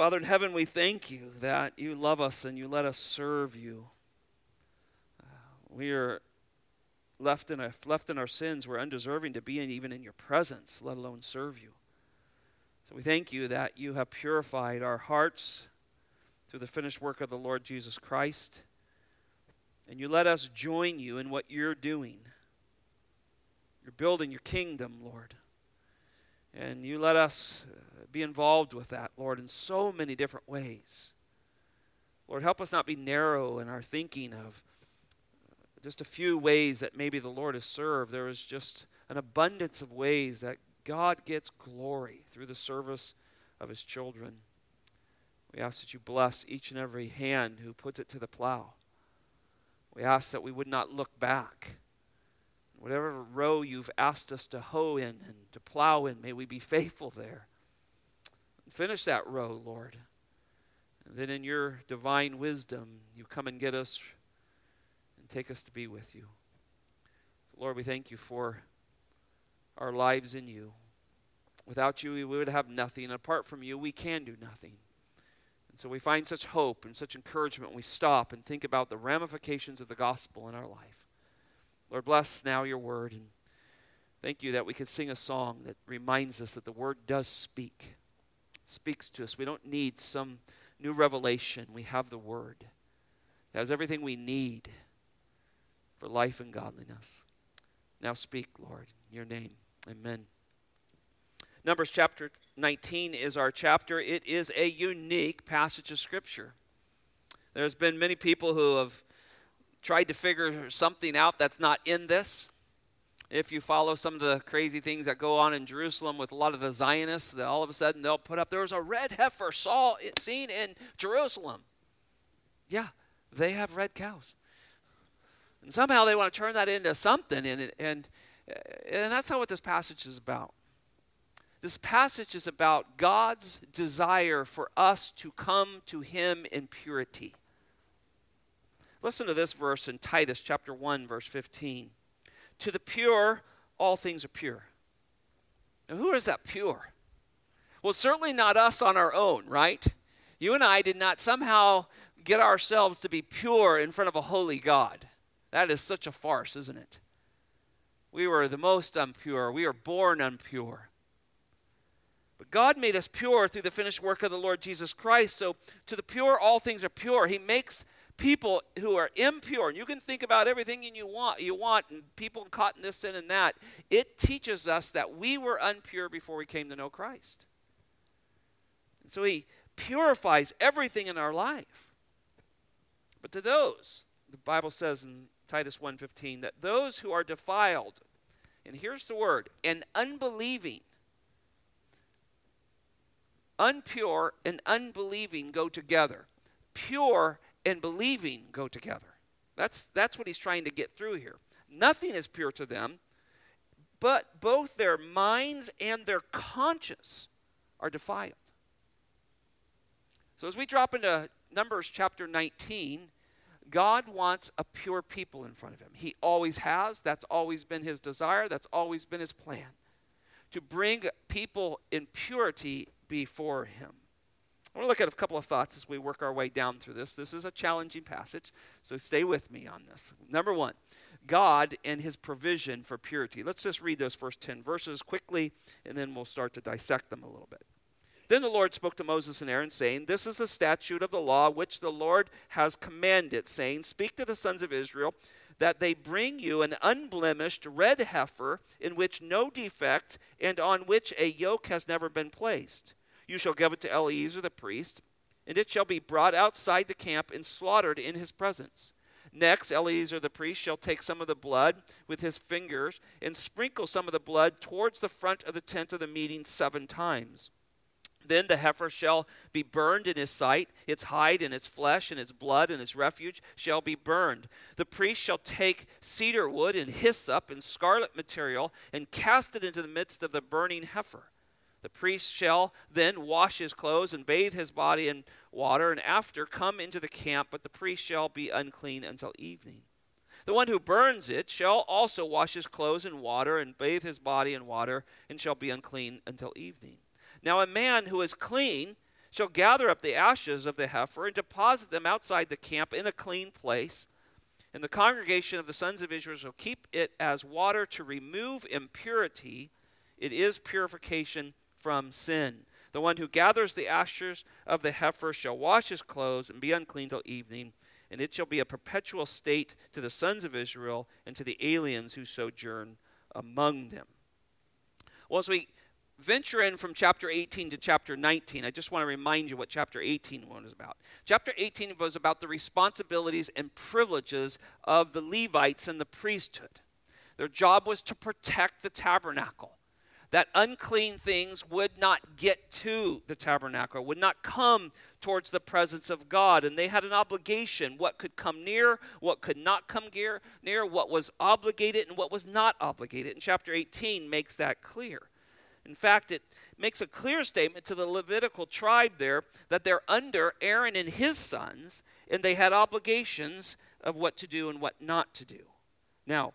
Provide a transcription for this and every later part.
Father in heaven, we thank you that you love us and you let us serve you. Uh, we are left in, a, left in our sins. We're undeserving to be in, even in your presence, let alone serve you. So we thank you that you have purified our hearts through the finished work of the Lord Jesus Christ. And you let us join you in what you're doing. You're building your kingdom, Lord. And you let us be involved with that, Lord, in so many different ways. Lord, help us not be narrow in our thinking of uh, just a few ways that maybe the Lord has served. There is just an abundance of ways that God gets glory through the service of his children. We ask that you bless each and every hand who puts it to the plow. We ask that we would not look back Whatever row you've asked us to hoe in and to plow in, may we be faithful there. Finish that row, Lord. And then in your divine wisdom, you come and get us and take us to be with you. Lord, we thank you for our lives in you. Without you, we would have nothing. And Apart from you, we can do nothing. And so we find such hope and such encouragement when we stop and think about the ramifications of the gospel in our life. Lord, bless now your word. And thank you that we can sing a song that reminds us that the word does speak. Speaks to us. We don't need some new revelation. We have the word. It has everything we need for life and godliness. Now speak, Lord, your name. Amen. Numbers chapter 19 is our chapter. It is a unique passage of Scripture. There's been many people who have tried to figure something out that's not in this. If you follow some of the crazy things that go on in Jerusalem with a lot of the Zionists, that all of a sudden they'll put up there was a red heifer saw seen in Jerusalem. Yeah, they have red cows, and somehow they want to turn that into something, and and and that's not what this passage is about. This passage is about God's desire for us to come to Him in purity. Listen to this verse in Titus chapter 1 verse 15. To the pure all things are pure. Now who is that pure? Well, certainly not us on our own, right? You and I did not somehow get ourselves to be pure in front of a holy God. That is such a farce, isn't it? We were the most impure. We are born impure. But God made us pure through the finished work of the Lord Jesus Christ. So to the pure, all things are pure. He makes people who are impure, and you can think about everything you want, you want, and people caught in this sin and that. It teaches us that we were unpure before we came to know Christ. And so He purifies everything in our life. But to those, the Bible says in Titus 1:15 that those who are defiled, and here's the word, and unbelieving, unpure and unbelieving go together. Pure and believing go together. That's, that's what he's trying to get through here. Nothing is pure to them, but both their minds and their conscience are defiled. So as we drop into Numbers chapter 19, God wants a pure people in front of him. He always has. That's always been his desire. That's always been his plan. To bring people in purity before him. I want to look at a couple of thoughts as we work our way down through this. This is a challenging passage, so stay with me on this. Number one, God and his provision for purity. Let's just read those first 10 verses quickly, and then we'll start to dissect them a little bit. Then the Lord spoke to Moses and Aaron, saying, This is the statute of the law which the Lord has commanded, saying, Speak to the sons of Israel that they bring you an unblemished red heifer in which no defect and on which a yoke has never been placed you shall give it to Eleazar the priest, and it shall be brought outside the camp and slaughtered in his presence. Next, Eleazar the priest shall take some of the blood with his fingers and sprinkle some of the blood towards the front of the tent of the meeting seven times. Then the heifer shall be burned in his sight, its hide and its flesh and its blood and its refuge shall be burned. The priest shall take cedar wood and hyssop and scarlet material and cast it into the midst of the burning heifer. The priest shall then wash his clothes and bathe his body in water, and after come into the camp, but the priest shall be unclean until evening. The one who burns it shall also wash his clothes in water and bathe his body in water, and shall be unclean until evening. Now, a man who is clean shall gather up the ashes of the heifer and deposit them outside the camp in a clean place. And the congregation of the sons of Israel shall keep it as water to remove impurity. It is purification from sin. The one who gathers the ashes of the heifer shall wash his clothes and be unclean till evening, and it shall be a perpetual state to the sons of Israel and to the aliens who sojourn among them. Well, as we venture in from chapter 18 to chapter 19, I just want to remind you what chapter 18 was about. Chapter 18 was about the responsibilities and privileges of the Levites and the priesthood. Their job was to protect the tabernacle that unclean things would not get to the tabernacle, would not come towards the presence of God. And they had an obligation what could come near, what could not come near, near, what was obligated and what was not obligated. And chapter 18 makes that clear. In fact, it makes a clear statement to the Levitical tribe there that they're under Aaron and his sons, and they had obligations of what to do and what not to do. Now,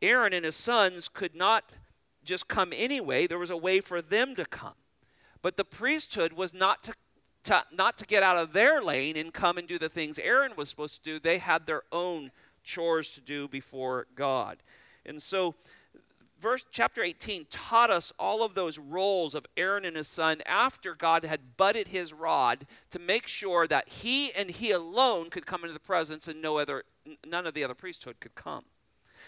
Aaron and his sons could not just come anyway. There was a way for them to come. But the priesthood was not to, to, not to get out of their lane and come and do the things Aaron was supposed to do. They had their own chores to do before God. And so verse chapter 18 taught us all of those roles of Aaron and his son after God had budded his rod to make sure that he and he alone could come into the presence and no other none of the other priesthood could come.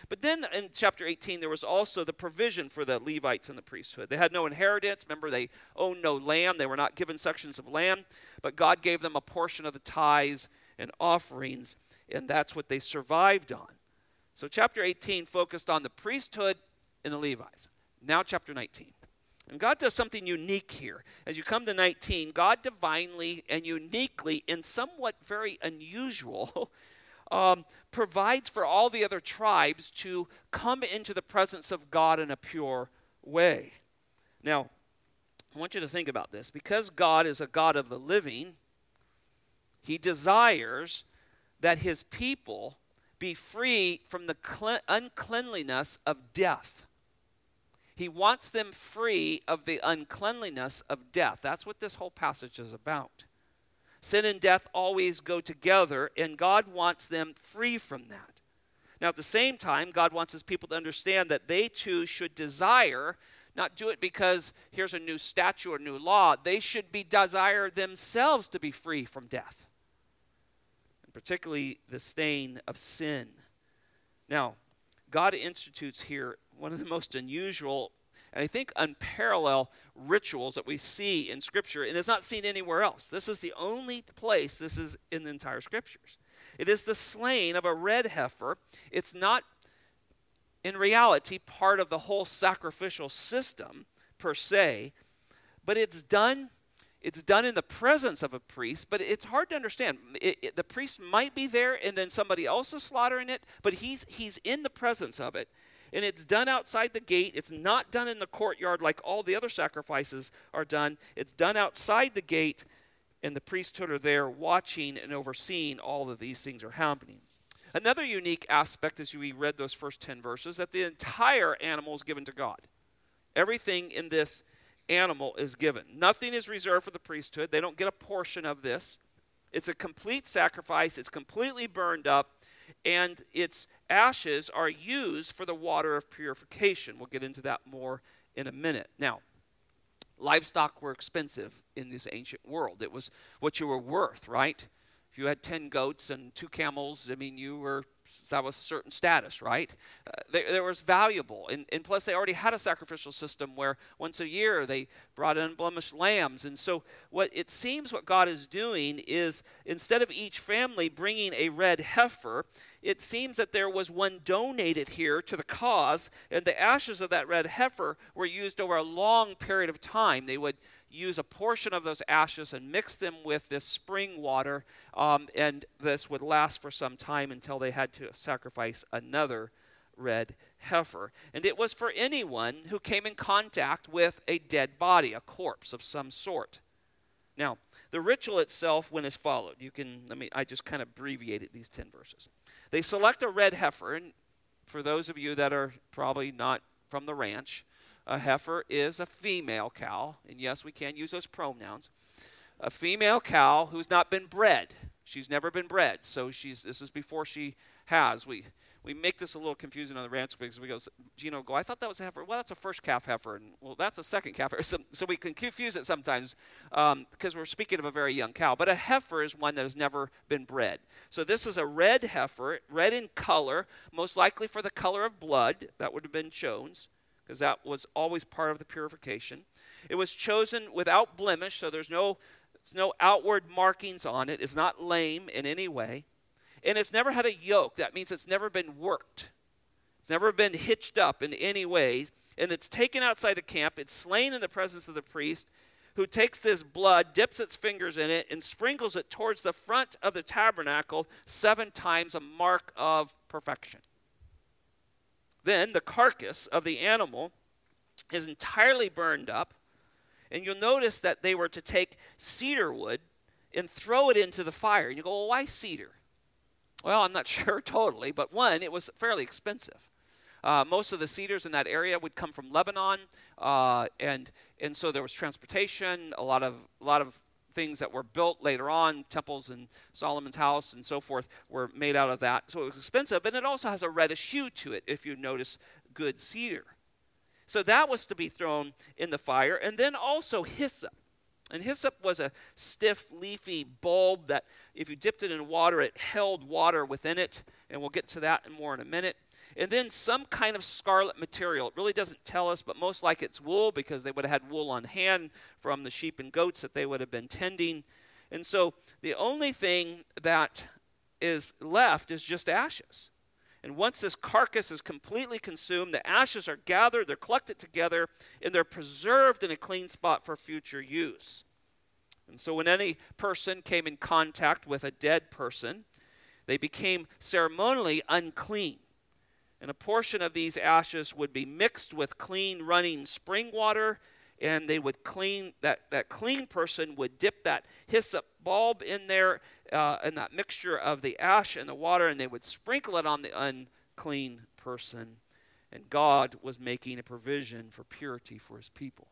But then in chapter 18, there was also the provision for the Levites and the priesthood. They had no inheritance. Remember, they owned no land. They were not given sections of land. But God gave them a portion of the tithes and offerings, and that's what they survived on. So, chapter 18 focused on the priesthood and the Levites. Now, chapter 19. And God does something unique here. As you come to 19, God divinely and uniquely, in somewhat very unusual, um, provides for all the other tribes to come into the presence of God in a pure way. Now, I want you to think about this. Because God is a God of the living, He desires that His people be free from the uncleanliness of death. He wants them free of the uncleanliness of death. That's what this whole passage is about. Sin and death always go together, and God wants them free from that. Now, at the same time, God wants his people to understand that they too should desire, not do it because here's a new statute or new law, they should be desire themselves to be free from death, and particularly the stain of sin. Now, God institutes here one of the most unusual and I think unparalleled rituals that we see in Scripture, and it's not seen anywhere else. This is the only place this is in the entire Scriptures. It is the slaying of a red heifer. It's not, in reality, part of the whole sacrificial system per se, but it's done. It's done in the presence of a priest, but it's hard to understand. It, it, the priest might be there, and then somebody else is slaughtering it, but he's he's in the presence of it, and it's done outside the gate. It's not done in the courtyard like all the other sacrifices are done. It's done outside the gate, and the priesthood are there watching and overseeing all of these things are happening. Another unique aspect as we read those first 10 verses that the entire animal is given to God. Everything in this animal is given. Nothing is reserved for the priesthood. They don't get a portion of this. It's a complete sacrifice. It's completely burned up and its ashes are used for the water of purification. We'll get into that more in a minute. Now, livestock were expensive in this ancient world. It was what you were worth, right? If you had 10 goats and two camels, I mean, you were, that was certain status, right? Uh, there, was valuable. And, and plus, they already had a sacrificial system where once a year they brought unblemished lambs. And so, what it seems what God is doing is instead of each family bringing a red heifer, it seems that there was one donated here to the cause, and the ashes of that red heifer were used over a long period of time. They would use a portion of those ashes and mix them with this spring water, um, and this would last for some time until they had to sacrifice another red heifer. And it was for anyone who came in contact with a dead body, a corpse of some sort. Now, the ritual itself went as followed. You can, let me, I just kind of abbreviated these 10 verses. They select a red heifer, and for those of you that are probably not from the ranch, a heifer is a female cow, and yes, we can use those pronouns. a female cow who's not been bred. She's never been bred, so she's this is before she has. We we make this a little confusing on the ranch because we go, Gino, go, I thought that was a heifer. Well, that's a first calf heifer. And, well, that's a second calf heifer. So, so we can confuse it sometimes because um, we're speaking of a very young cow. But a heifer is one that has never been bred. So this is a red heifer, red in color, most likely for the color of blood. That would have been Jones because that was always part of the purification. It was chosen without blemish, so there's no, no outward markings on it. It's not lame in any way and it's never had a yoke. That means it's never been worked. It's never been hitched up in any way. And it's taken outside the camp. It's slain in the presence of the priest, who takes this blood, dips its fingers in it, and sprinkles it towards the front of the tabernacle seven times, a mark of perfection. Then the carcass of the animal is entirely burned up. And you'll notice that they were to take cedar wood and throw it into the fire. And you go, well, why cedar? Well, I'm not sure totally, but one, it was fairly expensive. Uh, most of the cedars in that area would come from Lebanon, uh, and and so there was transportation. A lot of a lot of things that were built later on, temples and Solomon's house and so forth, were made out of that. So it was expensive, and it also has a reddish hue to it. If you notice, good cedar. So that was to be thrown in the fire, and then also hyssop. And hyssop was a stiff, leafy bulb that, if you dipped it in water, it held water within it. And we'll get to that more in a minute. And then some kind of scarlet material. It really doesn't tell us, but most like it's wool because they would have had wool on hand from the sheep and goats that they would have been tending. And so the only thing that is left is just ashes. And once this carcass is completely consumed, the ashes are gathered, they're collected together, and they're preserved in a clean spot for future use. And so when any person came in contact with a dead person, they became ceremonially unclean. And a portion of these ashes would be mixed with clean running spring water, and they would clean that, that clean person would dip that hyssop bulb in there uh, in that mixture of the ash and the water, and they would sprinkle it on the unclean person. And God was making a provision for purity for his people.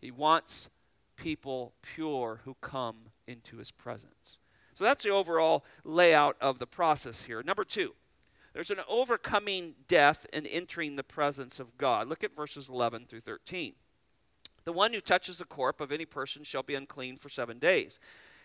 He wants people pure who come into his presence. So that's the overall layout of the process here. Number two, there's an overcoming death and entering the presence of God. Look at verses 11 through 13. The one who touches the corpse of any person shall be unclean for seven days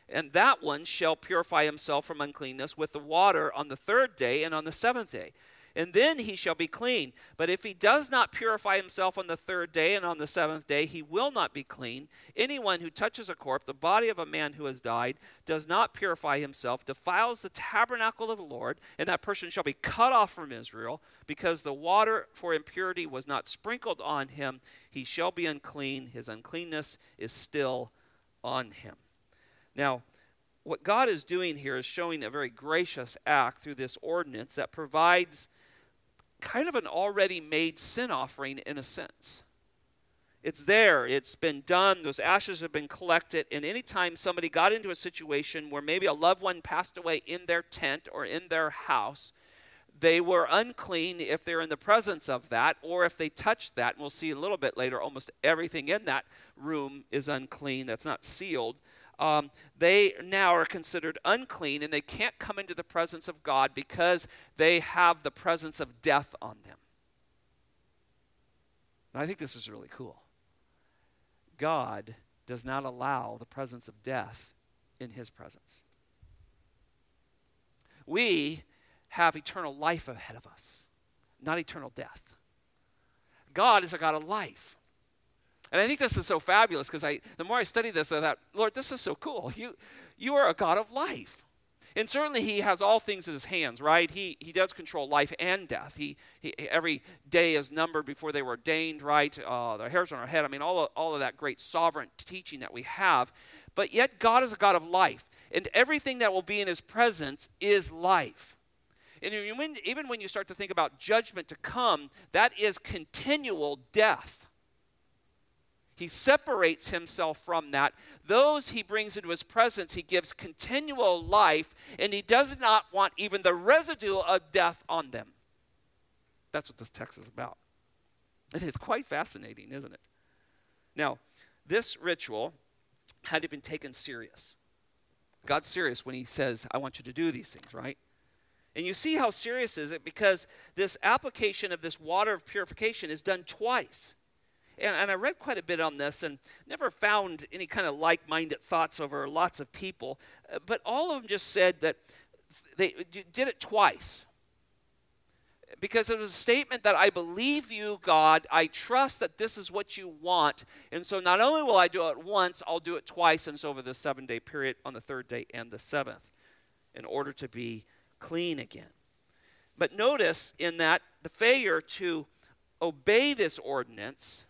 and that one shall purify himself from uncleanness with the water on the third day and on the seventh day. And then he shall be clean. But if he does not purify himself on the third day and on the seventh day, he will not be clean. Anyone who touches a corpse, the body of a man who has died, does not purify himself, defiles the tabernacle of the Lord, and that person shall be cut off from Israel, because the water for impurity was not sprinkled on him. He shall be unclean. His uncleanness is still on him. Now, what God is doing here is showing a very gracious act through this ordinance that provides kind of an already made sin offering in a sense. It's there, it's been done, those ashes have been collected, and anytime somebody got into a situation where maybe a loved one passed away in their tent or in their house, they were unclean if they're in the presence of that, or if they touched that. And we'll see a little bit later, almost everything in that room is unclean, that's not sealed um, they now are considered unclean and they can't come into the presence of God because they have the presence of death on them. And I think this is really cool. God does not allow the presence of death in his presence. We have eternal life ahead of us, not eternal death. God is a God of life. And I think this is so fabulous because I, the more I study this, I thought, Lord, this is so cool. You, you are a God of life. And certainly he has all things in his hands, right? He, he does control life and death. He, he every day is numbered before they were ordained, right? Uh, the hairs on our head. I mean, all of, all of that great sovereign teaching that we have. But yet God is a God of life. And everything that will be in his presence is life. And even when you start to think about judgment to come, that is continual death. He separates himself from that. Those he brings into his presence, he gives continual life, and he does not want even the residue of death on them. That's what this text is about. It is quite fascinating, isn't it? Now, this ritual had been taken serious. God's serious when he says, I want you to do these things, right? And you see how serious is it because this application of this water of purification is done twice. And, and I read quite a bit on this and never found any kind of like minded thoughts over lots of people. Uh, but all of them just said that they did it twice because it was a statement that I believe you, God. I trust that this is what you want. And so not only will I do it once, I'll do it twice, and it's over the seven day period on the third day and the seventh in order to be clean again. But notice in that the failure to obey this ordinance,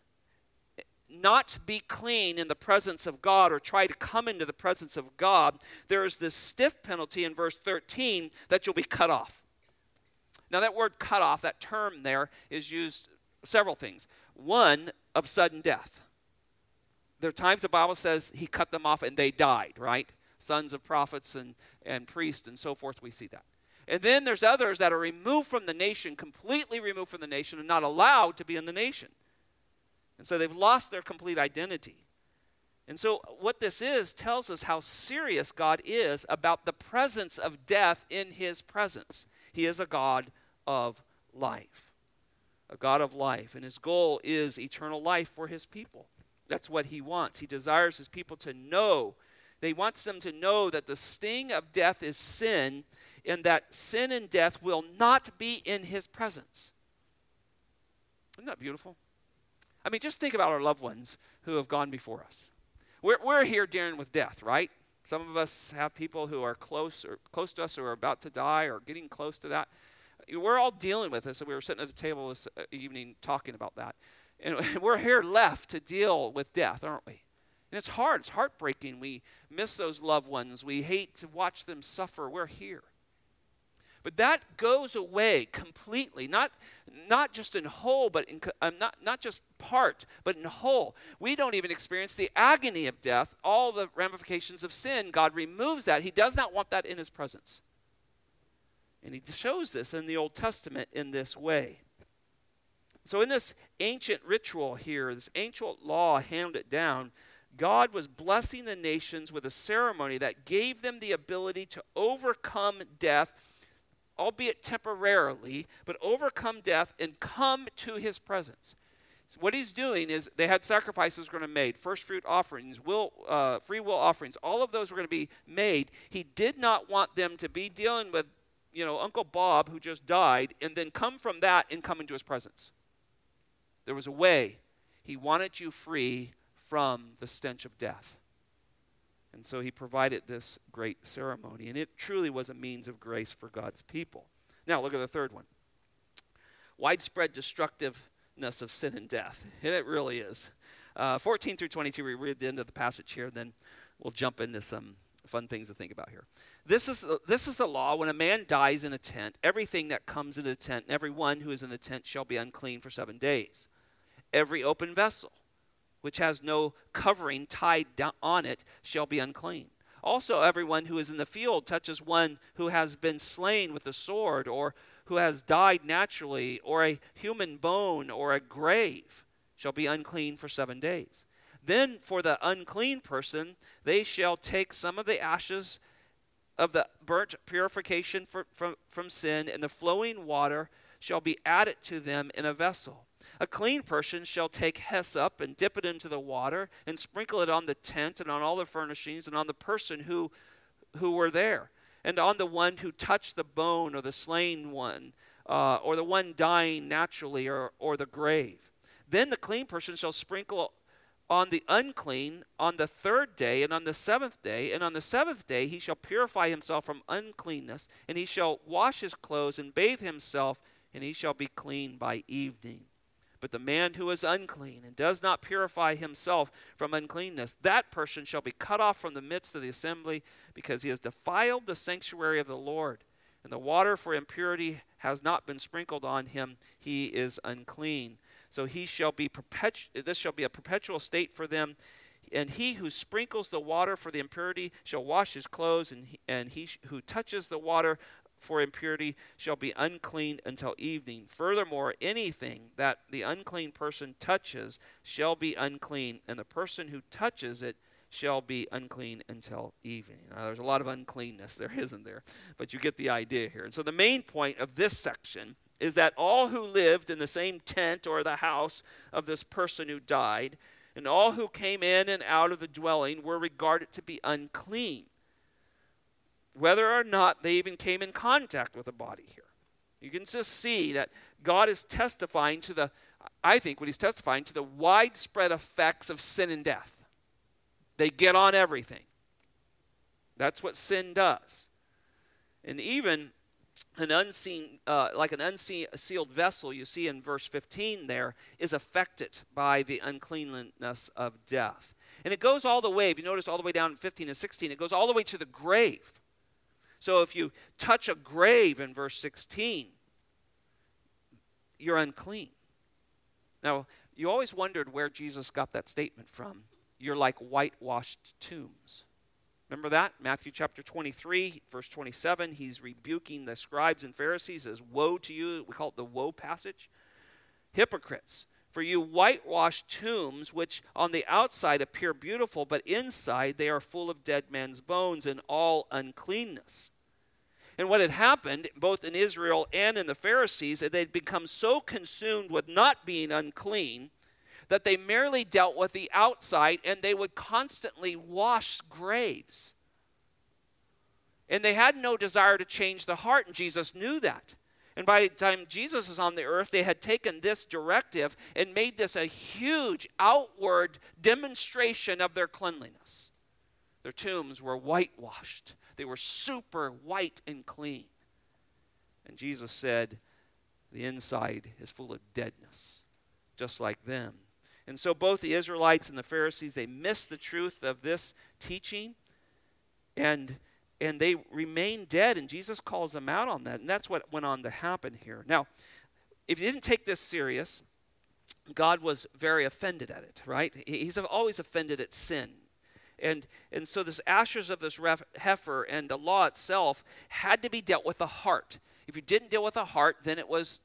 not be clean in the presence of God or try to come into the presence of God, there is this stiff penalty in verse 13 that you'll be cut off. Now, that word cut off, that term there, is used several things. One, of sudden death. There are times the Bible says he cut them off and they died, right? Sons of prophets and, and priests and so forth, we see that. And then there's others that are removed from the nation, completely removed from the nation, and not allowed to be in the nation. And so they've lost their complete identity. And so, what this is tells us how serious God is about the presence of death in his presence. He is a God of life. A God of life. And his goal is eternal life for his people. That's what he wants. He desires his people to know. He wants them to know that the sting of death is sin, and that sin and death will not be in his presence. Isn't that beautiful? I mean, just think about our loved ones who have gone before us. We're, we're here dealing with death, right? Some of us have people who are close or close to us who are about to die or getting close to that. We're all dealing with this. And we were sitting at the table this uh, evening talking about that. And we're here left to deal with death, aren't we? And it's hard. It's heartbreaking. We miss those loved ones. We hate to watch them suffer. We're here. But that goes away completely, not, not just in whole, but in, um, not, not just part, but in whole. We don't even experience the agony of death, all the ramifications of sin. God removes that. He does not want that in His presence. And He shows this in the Old Testament in this way. So, in this ancient ritual here, this ancient law handed down, God was blessing the nations with a ceremony that gave them the ability to overcome death albeit temporarily, but overcome death and come to his presence. So what he's doing is they had sacrifices going to be made, first fruit offerings, will, uh, free will offerings. All of those were going to be made. He did not want them to be dealing with, you know, Uncle Bob who just died, and then come from that and come into his presence. There was a way. He wanted you free from the stench of death. And so he provided this great ceremony. And it truly was a means of grace for God's people. Now, look at the third one widespread destructiveness of sin and death. And it really is. Uh, 14 through 22, we read the end of the passage here, then we'll jump into some fun things to think about here. This is, this is the law. When a man dies in a tent, everything that comes into the tent, and every one who is in the tent shall be unclean for seven days. Every open vessel which has no covering tied on it shall be unclean. Also, everyone who is in the field touches one who has been slain with a sword, or who has died naturally, or a human bone, or a grave, shall be unclean for seven days. Then, for the unclean person, they shall take some of the ashes of the burnt purification for, from, from sin, and the flowing water shall be added to them in a vessel a clean person shall take hyssop and dip it into the water and sprinkle it on the tent and on all the furnishings and on the person who, who were there, and on the one who touched the bone or the slain one, uh, or the one dying naturally, or, or the grave. Then the clean person shall sprinkle on the unclean on the third day and on the seventh day, and on the seventh day he shall purify himself from uncleanness, and he shall wash his clothes and bathe himself, and he shall be clean by evening. But the man who is unclean and does not purify himself from uncleanness, that person shall be cut off from the midst of the assembly, because he has defiled the sanctuary of the Lord. And the water for impurity has not been sprinkled on him, he is unclean. So he shall be perpetu- this shall be a perpetual state for them. And he who sprinkles the water for the impurity shall wash his clothes, and he, and he who touches the water for impurity shall be unclean until evening. Furthermore, anything that the unclean person touches shall be unclean, and the person who touches it shall be unclean until evening. Now, there's a lot of uncleanness there, isn't there? But you get the idea here. And so the main point of this section is that all who lived in the same tent or the house of this person who died, and all who came in and out of the dwelling were regarded to be unclean, whether or not they even came in contact with a body here. You can just see that God is testifying to the, I think, what he's testifying to the widespread effects of sin and death. They get on everything. That's what sin does. And even an unseen, uh, like an unsealed vessel, you see in verse 15 there, is affected by the uncleanness of death. And it goes all the way, if you notice all the way down in 15 and 16, it goes all the way to the grave. So if you touch a grave in verse 16, you're unclean. Now, you always wondered where Jesus got that statement from. You're like whitewashed tombs. Remember that? Matthew chapter 23, verse 27. He's rebuking the scribes and Pharisees as woe to you. We call it the woe passage. Hypocrites, for you whitewash tombs, which on the outside appear beautiful, but inside they are full of dead men's bones and all uncleanness. And what had happened, both in Israel and in the Pharisees, is they'd become so consumed with not being unclean that they merely dealt with the outside and they would constantly wash graves. And they had no desire to change the heart, and Jesus knew that. And by the time Jesus is on the earth, they had taken this directive and made this a huge outward demonstration of their cleanliness. Their tombs were whitewashed, they were super white and clean. And Jesus said, The inside is full of deadness, just like them. And so both the Israelites and the Pharisees, they missed the truth of this teaching and and they remain dead and Jesus calls them out on that. And that's what went on to happen here. Now, if you didn't take this serious, God was very offended at it, right? He's always offended at sin. And, and so this ashes of this heifer and the law itself had to be dealt with the heart. If you didn't deal with the heart, then it was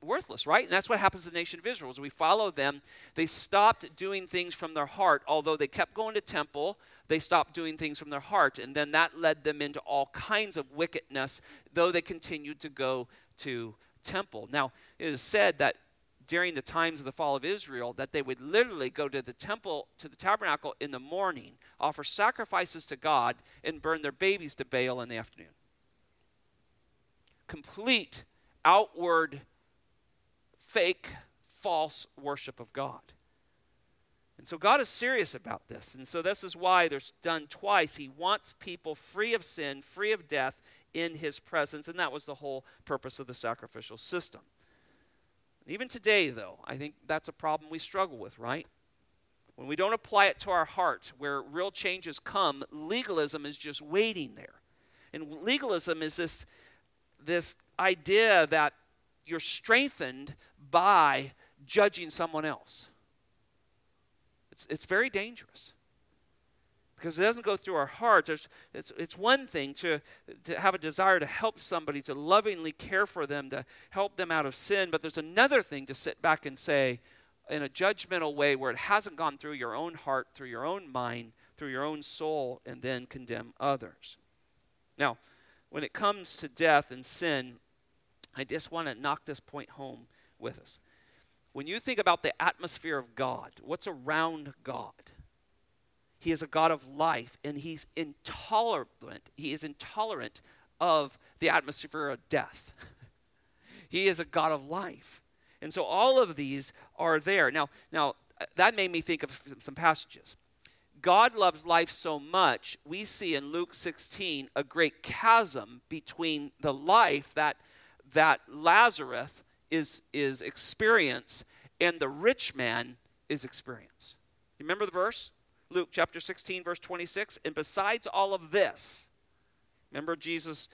worthless, right? And that's what happens to the nation of Israel. As we follow them, they stopped doing things from their heart, although they kept going to temple. They stopped doing things from their heart, and then that led them into all kinds of wickedness, though they continued to go to temple. Now, it is said that during the times of the fall of Israel that they would literally go to the temple, to the tabernacle in the morning, offer sacrifices to God, and burn their babies to Baal in the afternoon. Complete outward fake, false worship of God. And so God is serious about this. And so this is why there's done twice. He wants people free of sin, free of death in his presence. And that was the whole purpose of the sacrificial system. Even today, though, I think that's a problem we struggle with, right? When we don't apply it to our heart, where real changes come, legalism is just waiting there. And legalism is this, this idea that you're strengthened by judging someone else. It's, it's very dangerous because it doesn't go through our heart. There's, it's, it's one thing to, to have a desire to help somebody, to lovingly care for them, to help them out of sin, but there's another thing to sit back and say, in a judgmental way where it hasn't gone through your own heart, through your own mind, through your own soul, and then condemn others. Now, when it comes to death and sin, I just want to knock this point home with us. When you think about the atmosphere of God, what's around God? He is a God of life, and he's intolerant. He is intolerant of the atmosphere of death. he is a God of life. And so all of these are there. Now, now that made me think of some passages. God loves life so much, we see in Luke 16 a great chasm between the life that that Lazarus is, is experience and the rich man is experience. You remember the verse? Luke chapter 16, verse 26. And besides all of this, remember Jesus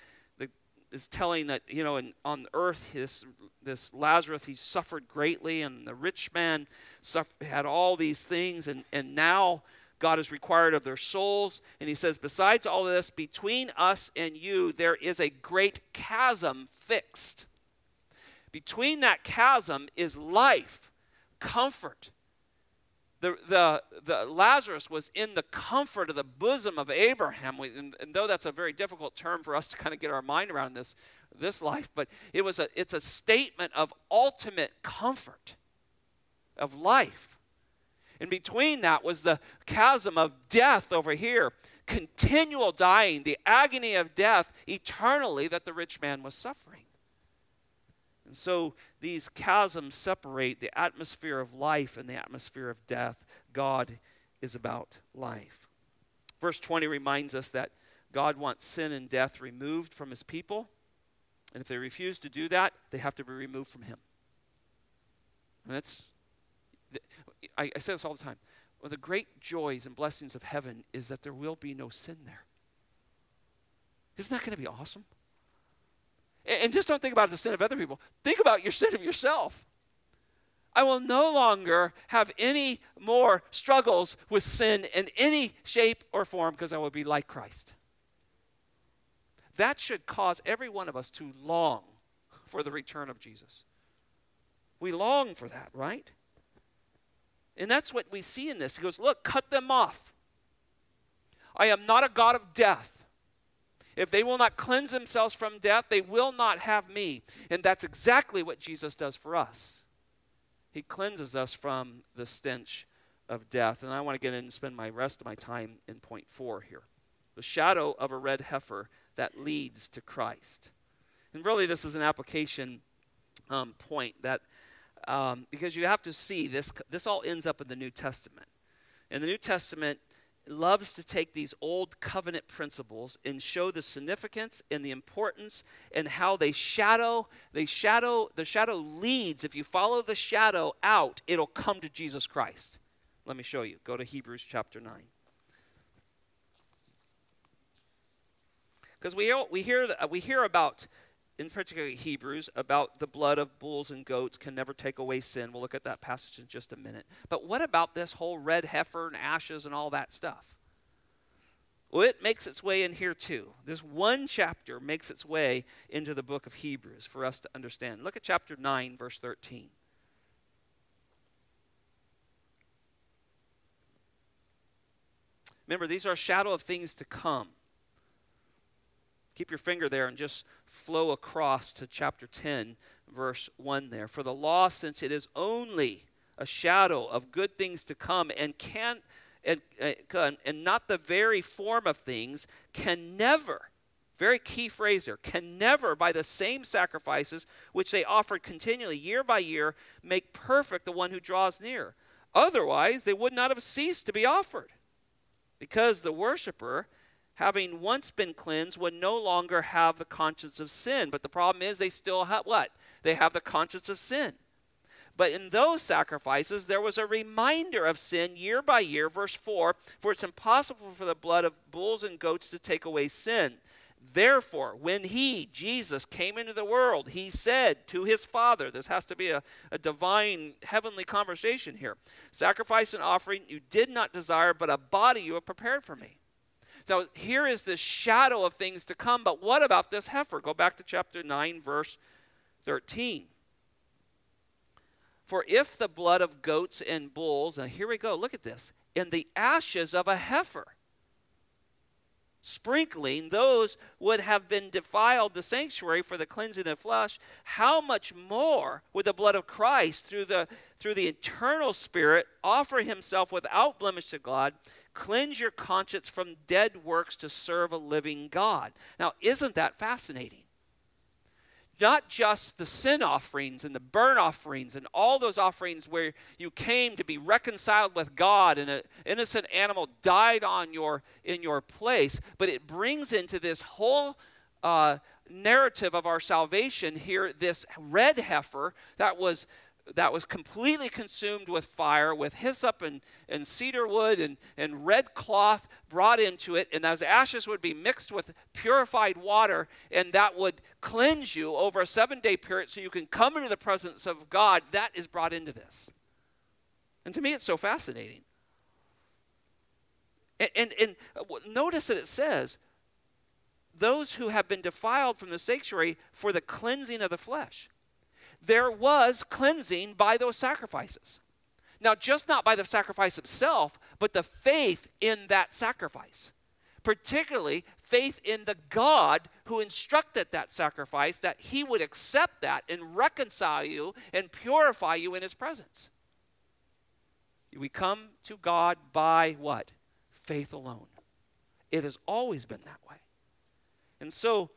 is telling that, you know, in, on earth, this, this Lazarus, he suffered greatly, and the rich man suffered, had all these things, and, and now God is required of their souls. And he says, besides all this, between us and you, there is a great chasm fixed between that chasm is life, comfort, the, the, the Lazarus was in the comfort of the bosom of Abraham. And, and though that's a very difficult term for us to kind of get our mind around this, this life, but it was a, it's a statement of ultimate comfort of life. And between that was the chasm of death over here, continual dying, the agony of death eternally that the rich man was suffering. And so these chasms separate the atmosphere of life and the atmosphere of death. God is about life. Verse 20 reminds us that God wants sin and death removed from his people. And if they refuse to do that, they have to be removed from him. And that's, I, I say this all the time. One of the great joys and blessings of heaven is that there will be no sin there. Isn't that going to be awesome? And just don't think about the sin of other people. Think about your sin of yourself. I will no longer have any more struggles with sin in any shape or form because I will be like Christ. That should cause every one of us to long for the return of Jesus. We long for that, right? And that's what we see in this. He goes, Look, cut them off. I am not a God of death. If they will not cleanse themselves from death, they will not have me. And that's exactly what Jesus does for us. He cleanses us from the stench of death. And I want to get in and spend my rest of my time in point four here the shadow of a red heifer that leads to Christ. And really, this is an application um, point that, um, because you have to see this, this all ends up in the New Testament. In the New Testament, loves to take these old covenant principles and show the significance and the importance and how they shadow they shadow the shadow leads. If you follow the shadow out it'll come to jesus christ. Let me show you. Go to hebrews chapter 9 Because we, we, hear, we hear about, in particular Hebrews, about the blood of bulls and goats can never take away sin. We'll look at that passage in just a minute. But what about this whole red heifer and ashes and all that stuff? Well, it makes its way in here too. This one chapter makes its way into the book of Hebrews for us to understand. Look at chapter 9, verse 13. Remember, these are a shadow of things to come. Keep your finger there and just flow across to chapter 10, verse 1 there. For the law, since it is only a shadow of good things to come and can uh, and, and not the very form of things, can never, very key phrase here, can never, by the same sacrifices which they offered continually year by year, make perfect the one who draws near. Otherwise, they would not have ceased to be offered. Because the worshiper having once been cleansed, would no longer have the conscience of sin. But the problem is they still have what? They have the conscience of sin. But in those sacrifices, there was a reminder of sin year by year. Verse 4 For it's impossible for the blood of bulls and goats to take away sin. Therefore, when he, Jesus, came into the world, he said to his Father, this has to be a, a divine, heavenly conversation here Sacrifice and offering you did not desire, but a body you have prepared for me. So here is the shadow of things to come. But what about this heifer? Go back to chapter 9, verse 13. For if the blood of goats and bulls, and here we go, look at this, in the ashes of a heifer, sprinkling those would have been defiled the sanctuary for the cleansing of flesh how much more would the blood of christ through the through the eternal spirit offer himself without blemish to god cleanse your conscience from dead works to serve a living god? Now isn't that fascinating not just the sin offerings and the burnt offerings and all those offerings where you came to be reconciled with God and an innocent animal died on your in your place, but it brings into this whole uh, narrative of our salvation here this red heifer that was that was completely consumed with fire, with hyssop and, and cedar wood and, and red cloth brought into it. And those ashes would be mixed with purified water, and that would cleanse you over a seven day period so you can come into the presence of God. That is brought into this. And to me, it's so fascinating. And, and, uh, and notice that it says, those who have been defiled from the sanctuary for the cleansing of the flesh there was cleansing by those sacrifices. Now, just not by the sacrifice itself, but the faith in that sacrifice. Particularly faith in the God who instructed that sacrifice, that he would accept that and reconcile you and purify you in his presence. We come to God by what? Faith alone. It has always been that way. And so,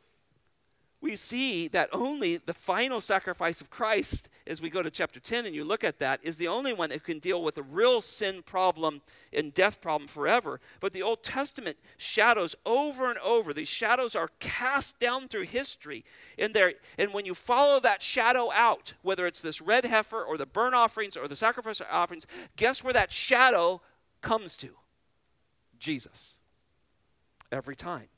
we see that only the final sacrifice of Christ, as we go to chapter 10 and you look at that, is the only one that can deal with a real sin problem and death problem forever. But the Old Testament shadows over and over, these shadows are cast down through history. And, when you follow that shadow out, whether it's this red heifer or the burnt offerings or the sacrifice offerings, guess where that shadow comes to? Jesus. Every time.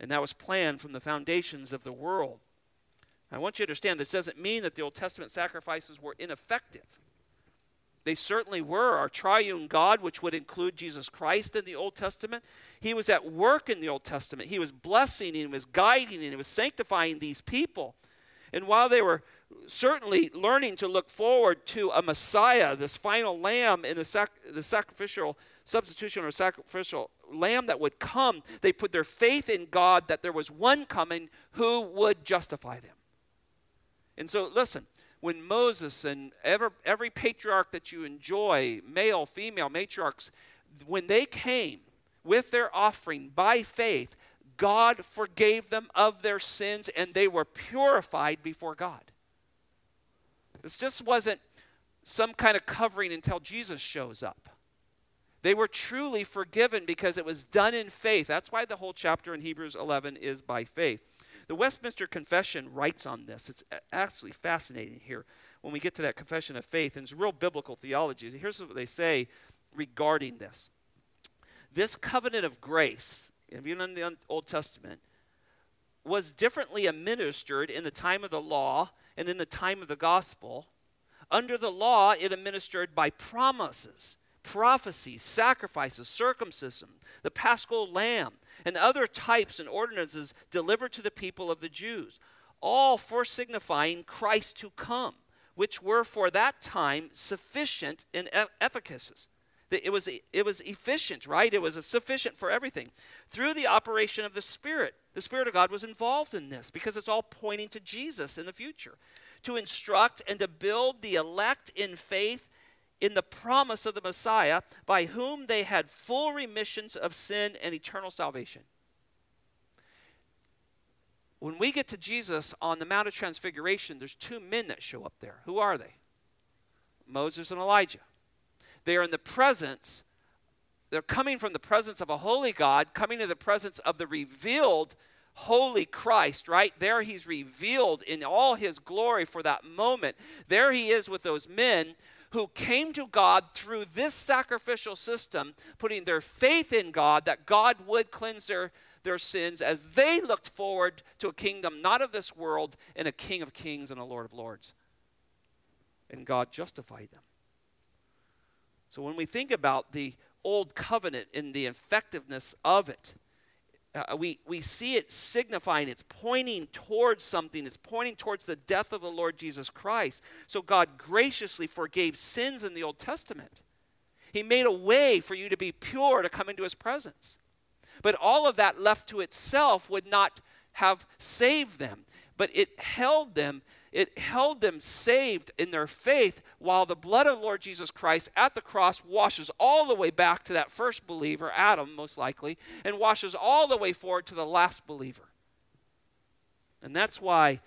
And that was planned from the foundations of the world. I want you to understand this doesn't mean that the Old Testament sacrifices were ineffective. They certainly were. Our triune God, which would include Jesus Christ in the Old Testament, he was at work in the Old Testament. He was blessing and he was guiding and he was sanctifying these people. And while they were certainly learning to look forward to a Messiah, this final lamb in the, sac- the sacrificial substitution or sacrificial lamb that would come, they put their faith in God that there was one coming who would justify them. And so, listen, when Moses and ever, every patriarch that you enjoy, male, female matriarchs, when they came with their offering by faith, God forgave them of their sins and they were purified before God. This just wasn't some kind of covering until Jesus shows up. They were truly forgiven because it was done in faith. That's why the whole chapter in Hebrews 11 is by faith. The Westminster Confession writes on this. It's actually fascinating here when we get to that confession of faith, and it's real biblical theology. Here's what they say regarding this this covenant of grace, even in the Old Testament, was differently administered in the time of the law and in the time of the gospel. Under the law, it administered by promises prophecies, sacrifices, circumcision, the paschal lamb, and other types and ordinances delivered to the people of the Jews, all for signifying Christ to come, which were for that time sufficient in efficacy. It was, it was efficient, right? It was sufficient for everything. Through the operation of the Spirit, the Spirit of God was involved in this because it's all pointing to Jesus in the future. To instruct and to build the elect in faith in the promise of the Messiah, by whom they had full remissions of sin and eternal salvation. When we get to Jesus on the Mount of Transfiguration, there's two men that show up there. Who are they? Moses and Elijah. They are in the presence, they're coming from the presence of a holy God, coming to the presence of the revealed holy Christ, right? There he's revealed in all his glory for that moment. There he is with those men who came to God through this sacrificial system, putting their faith in God that God would cleanse their, their sins as they looked forward to a kingdom not of this world and a King of kings and a Lord of lords. And God justified them. So when we think about the old covenant and the effectiveness of it, uh, we, we see it signifying, it's pointing towards something, it's pointing towards the death of the Lord Jesus Christ. So God graciously forgave sins in the Old Testament. He made a way for you to be pure to come into His presence. But all of that left to itself would not have saved them, but it held them it held them saved in their faith while the blood of Lord Jesus Christ at the cross washes all the way back to that first believer, Adam, most likely, and washes all the way forward to the last believer. And that's why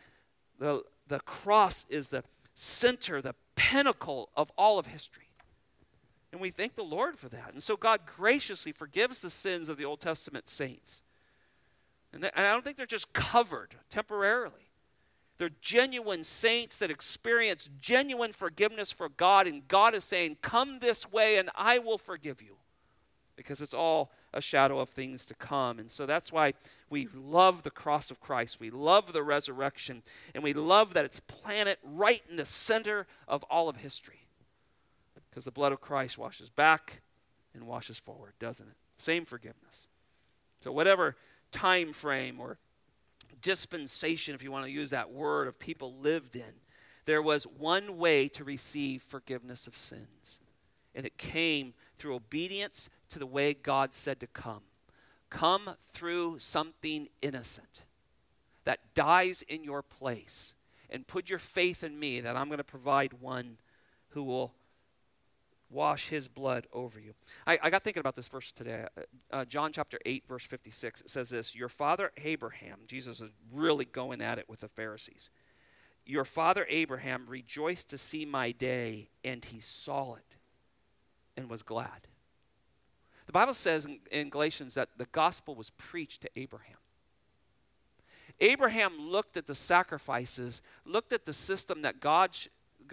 the, the cross is the center, the pinnacle of all of history. And we thank the Lord for that. And so God graciously forgives the sins of the Old Testament saints. And, and I don't think they're just covered temporarily. They're genuine saints that experience genuine forgiveness for God, and God is saying, Come this way and I will forgive you. Because it's all a shadow of things to come. And so that's why we love the cross of Christ. We love the resurrection. And we love that it's planted right in the center of all of history. Because the blood of Christ washes back and washes forward, doesn't it? Same forgiveness. So, whatever time frame or dispensation, if you want to use that word, of people lived in. there was one way to receive forgiveness of sins, and it came through obedience to the way God said to come. Come through something innocent that dies in your place, and put your faith in me that I'm going to provide one who will wash his blood over you. I, I got thinking about this verse today. Uh, uh, John chapter 8, verse 56. It says this Your father Abraham, Jesus is really going at it with the Pharisees. Your father Abraham rejoiced to see my day, and he saw it and was glad. The Bible says in, in Galatians that the gospel was preached to Abraham. Abraham looked at the sacrifices, looked at the system that God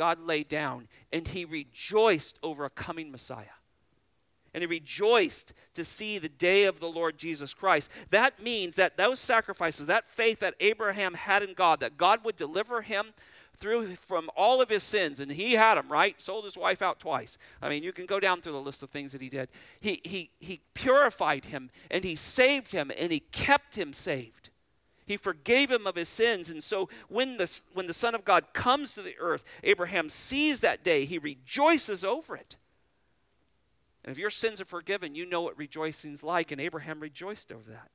God laid down, and he rejoiced over a coming Messiah. And he rejoiced to see the day of the Lord Jesus Christ. That means that those sacrifices, that faith that Abraham had in God, that God would deliver him through from all of his sins, and he had them, right? Sold his wife out twice. I mean, you can go down through the list of things that he did. He, he, he purified him, and he saved him, and he kept him saved. He forgave him of his sins. And so when the, when the Son of God comes to the earth, Abraham sees that day. He rejoices over it. And if your sins are forgiven, you know what rejoicing's like. And Abraham rejoiced over that.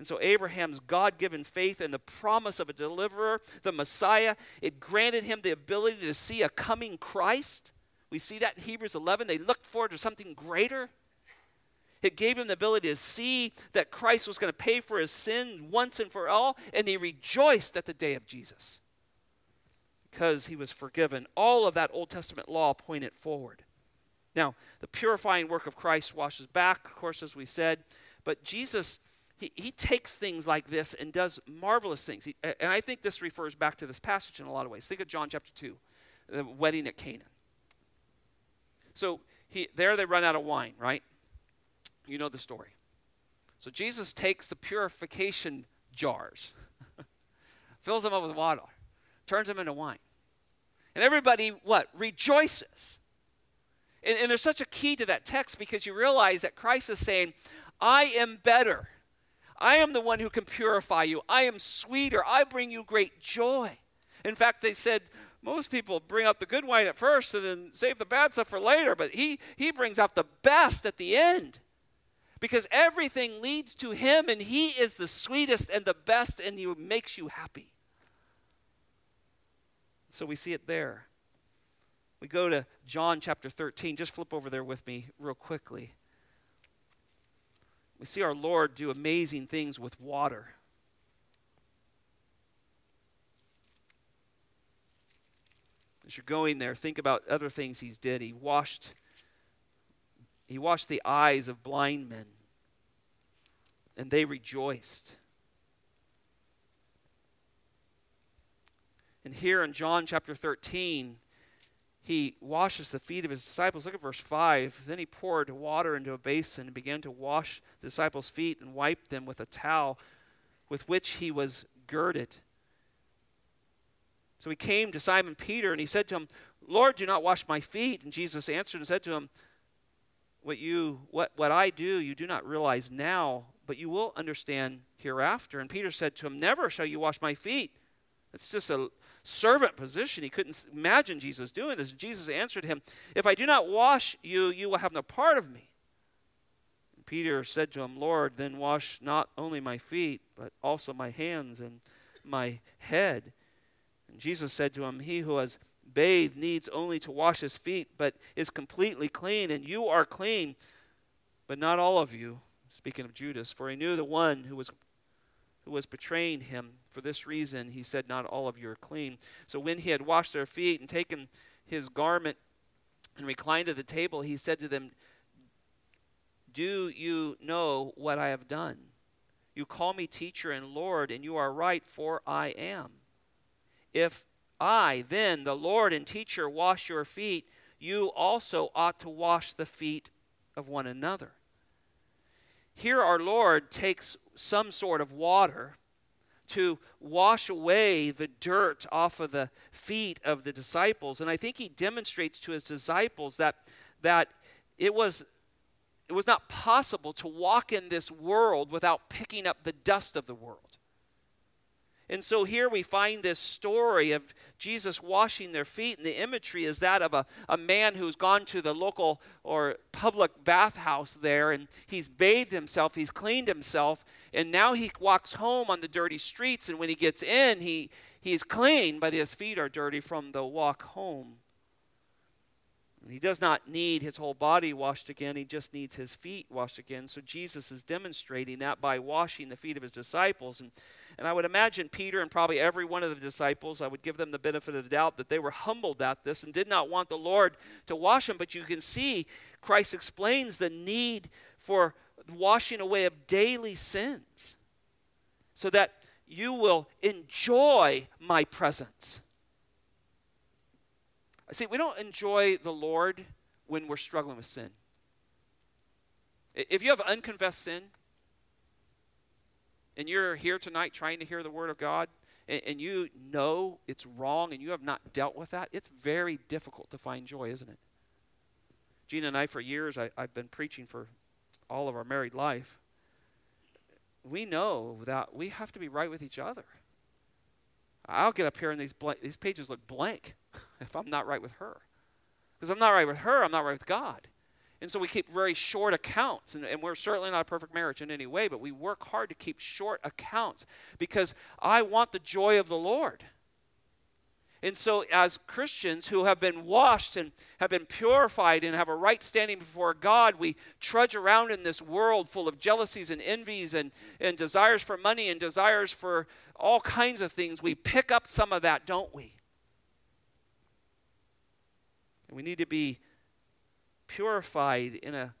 And so Abraham's God given faith and the promise of a deliverer, the Messiah, it granted him the ability to see a coming Christ. We see that in Hebrews 11. They looked forward to something greater. It gave him the ability to see that Christ was going to pay for his sin once and for all, and he rejoiced at the day of Jesus because he was forgiven. All of that Old Testament law pointed forward. Now, the purifying work of Christ washes back, of course, as we said, but Jesus, he, he takes things like this and does marvelous things. He, and I think this refers back to this passage in a lot of ways. Think of John chapter 2, the wedding at Canaan. So he, there they run out of wine, right? You know the story. So Jesus takes the purification jars, fills them up with water, turns them into wine. And everybody, what? Rejoices. And, and there's such a key to that text because you realize that Christ is saying, I am better. I am the one who can purify you. I am sweeter. I bring you great joy. In fact, they said most people bring out the good wine at first and then save the bad stuff for later, but he, he brings out the best at the end because everything leads to him and he is the sweetest and the best and he makes you happy. So we see it there. We go to John chapter 13. Just flip over there with me real quickly. We see our Lord do amazing things with water. As you're going there, think about other things he's did. He washed he washed the eyes of blind men, and they rejoiced. And here in John chapter 13, he washes the feet of his disciples. Look at verse 5. Then he poured water into a basin and began to wash the disciples' feet and wipe them with a towel with which he was girded. So he came to Simon Peter and he said to him, Lord, do not wash my feet. And Jesus answered and said to him, what you what what I do you do not realize now, but you will understand hereafter. And Peter said to him, Never shall you wash my feet. It's just a servant position. He couldn't imagine Jesus doing this. Jesus answered him, If I do not wash you, you will have no part of me. And Peter said to him, Lord, then wash not only my feet, but also my hands and my head. And Jesus said to him, He who has bathed needs only to wash his feet, but is completely clean, and you are clean, but not all of you. Speaking of Judas, for he knew the one who was who was betraying him. For this reason, he said, Not all of you are clean. So when he had washed their feet and taken his garment and reclined at the table, he said to them, Do you know what I have done? You call me teacher and Lord, and you are right, for I am. If I, then, the Lord and teacher, wash your feet, you also ought to wash the feet of one another. Here, our Lord takes some sort of water to wash away the dirt off of the feet of the disciples. And I think he demonstrates to his disciples that, that it, was, it was not possible to walk in this world without picking up the dust of the world. And so here we find this story of Jesus washing their feet, and the imagery is that of a, a man who's gone to the local or public bathhouse there, and he's bathed himself, he's cleaned himself, and now he walks home on the dirty streets, and when he gets in, he, he's clean, but his feet are dirty from the walk home. He does not need his whole body washed again, he just needs his feet washed again. So Jesus is demonstrating that by washing the feet of his disciples. And, and I would imagine Peter and probably every one of the disciples, I would give them the benefit of the doubt that they were humbled at this and did not want the Lord to wash them. But you can see Christ explains the need for washing away of daily sins so that you will enjoy my presence. See, we don't enjoy the Lord when we're struggling with sin. If you have unconfessed sin, and you're here tonight trying to hear the Word of God, and, and, you know it's wrong and you have not dealt with that, it's very difficult to find joy, isn't it? Gina and I, for years, I, I've been preaching for all of our married life. We know that we have to be right with each other. I'll get up here and these, these pages look blank if I'm not right with her. Because I'm not right with her, I'm not right with God. And so we keep very short accounts. And, and, we're certainly not a perfect marriage in any way, but we work hard to keep short accounts because I want the joy of the Lord. And so, as Christians who have been washed and have been purified and have a right standing before God, we trudge around in this world full of jealousies and envies and, and desires for money and desires for all kinds of things. We pick up some of that, don't we? And we need to be purified in a,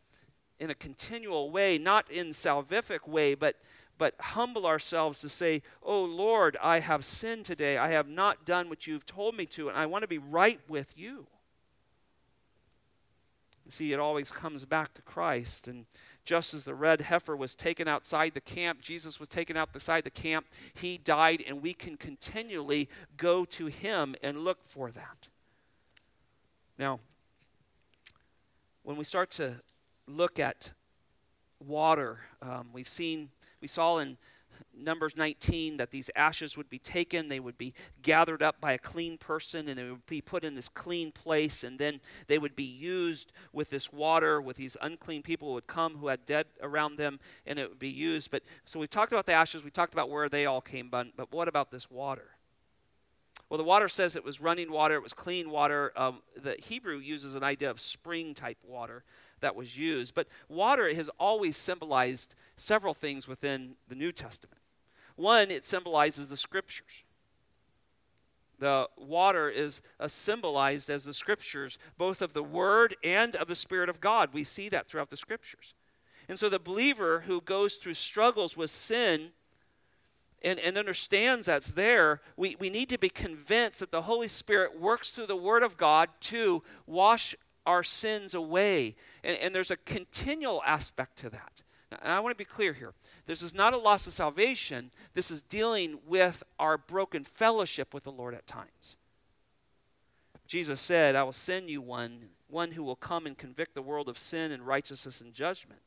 in a continual way, not in salvific way, but, but humble ourselves to say, Oh Lord, I have sinned today. I have not done what you've told me to, and I want to be right with you. See, it always comes back to Christ. And just as the red heifer was taken outside the camp, Jesus was taken outside the camp. He died, and we can continually go to him and look for that. Now, when we start to look at water, um, we've seen, we saw in Numbers 19 that these ashes would be taken, they would be gathered up by a clean person, and they would be put in this clean place, and then they would be used with this water, with these unclean people who would come who had dead around them, and it would be used. But so we talked about the ashes, we talked about where they all came, but, but what about this water? Well, the water says it was running water, it was clean water. Um, the Hebrew uses an idea of spring type water that was used. But water has always symbolized several things within the New Testament. One, it symbolizes the scriptures. The water is uh, symbolized as the scriptures, both of the Word and of the Spirit of God. We see that throughout the scriptures. And so the believer who goes through struggles with sin and, and understands that's there, we, we need to be convinced that the Holy Spirit works through the Word of God to wash our sins away. And, and there's a continual aspect to that. Now, I want to be clear here. This is not a loss of salvation, this is dealing with our broken fellowship with the Lord at times. Jesus said, I will send you one, one who will come and convict the world of sin and righteousness and judgment.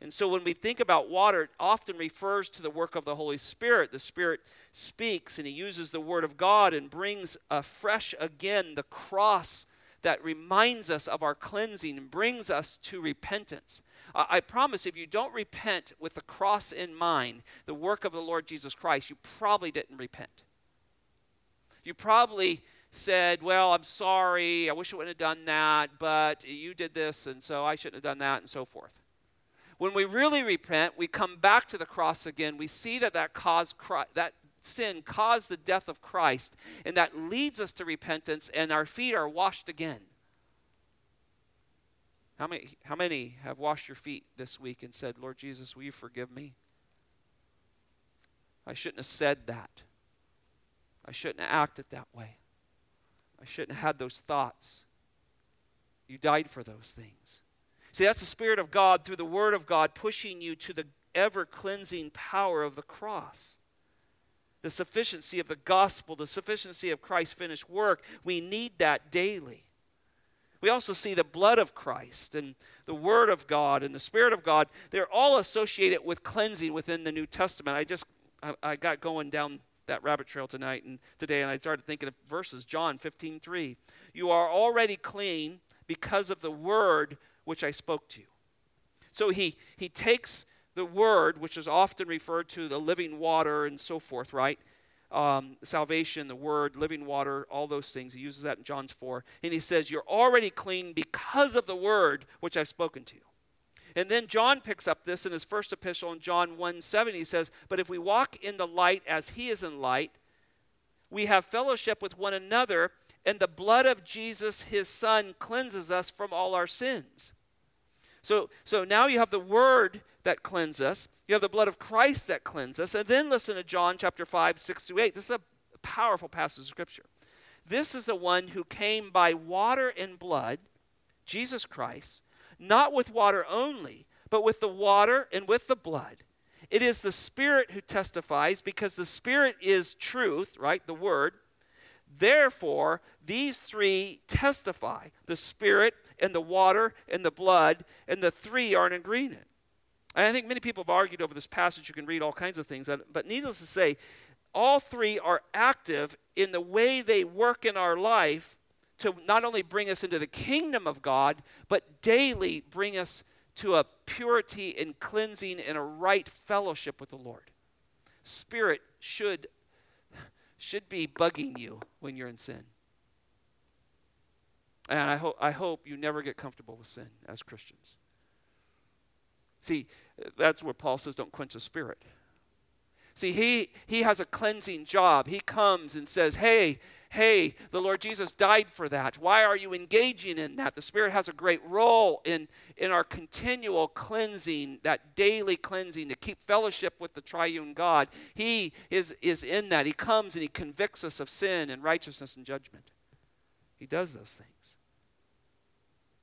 And so when we think about water, it often refers to the work of the Holy Spirit. The Spirit speaks and He uses the Word of God and brings afresh again the cross that reminds us of our cleansing and brings us to repentance. I promise if you don't repent with the cross in mind, the work of the Lord Jesus Christ, you probably didn't repent. You probably said, Well, I'm sorry, I wish I wouldn't have done that, but you did this, and so I shouldn't have done that, and so forth. When we really repent, we come back to the cross again. We see that that, caused Christ, that sin caused the death of Christ, and that leads us to repentance, and our feet are washed again. How many, how many have washed your feet this week and said, Lord Jesus, will you forgive me? I shouldn't have said that. I shouldn't have acted that way. I shouldn't have had those thoughts. You died for those things. See, that's the Spirit of God through the Word of God pushing you to the ever cleansing power of the cross. The sufficiency of the gospel, the sufficiency of Christ's finished work. We need that daily. We also see the blood of Christ and the Word of God and the Spirit of God. They're all associated with cleansing within the New Testament. I just I, I got going down that rabbit trail tonight and today, and I started thinking of verses. John 15, 3. You are already clean because of the word which I spoke to you. So he, he takes the word, which is often referred to the living water and so forth, right? Um, salvation, the word, living water, all those things. He uses that in John's 4. And he says, You're already clean because of the word which I've spoken to you. And then John picks up this in his first epistle in John 1 7. He says, But if we walk in the light as he is in light, we have fellowship with one another, and the blood of Jesus, his son, cleanses us from all our sins. So, so now you have the word that cleanses us, you have the blood of Christ that cleanses us, and then listen to John chapter 5, 6 through 8. This is a powerful passage of scripture. This is the one who came by water and blood, Jesus Christ, not with water only, but with the water and with the blood. It is the Spirit who testifies because the Spirit is truth, right? The Word. Therefore, these three testify the Spirit and the water and the blood, and the three are in agreement. And I think many people have argued over this passage. You can read all kinds of things. But needless to say, all three are active in the way they work in our life to not only bring us into the kingdom of God, but daily bring us to a purity and cleansing and a right fellowship with the Lord. Spirit should, should be bugging you when you're in sin. And I, ho- I hope you never get comfortable with sin as Christians. See, that's where Paul says, don't quench the spirit. See, he, he has a cleansing job. He comes and says, hey, hey, the Lord Jesus died for that. Why are you engaging in that? The Spirit has a great role in, in our continual cleansing, that daily cleansing to keep fellowship with the triune God. He is, is in that. He comes and He convicts us of sin and righteousness and judgment. He does those things.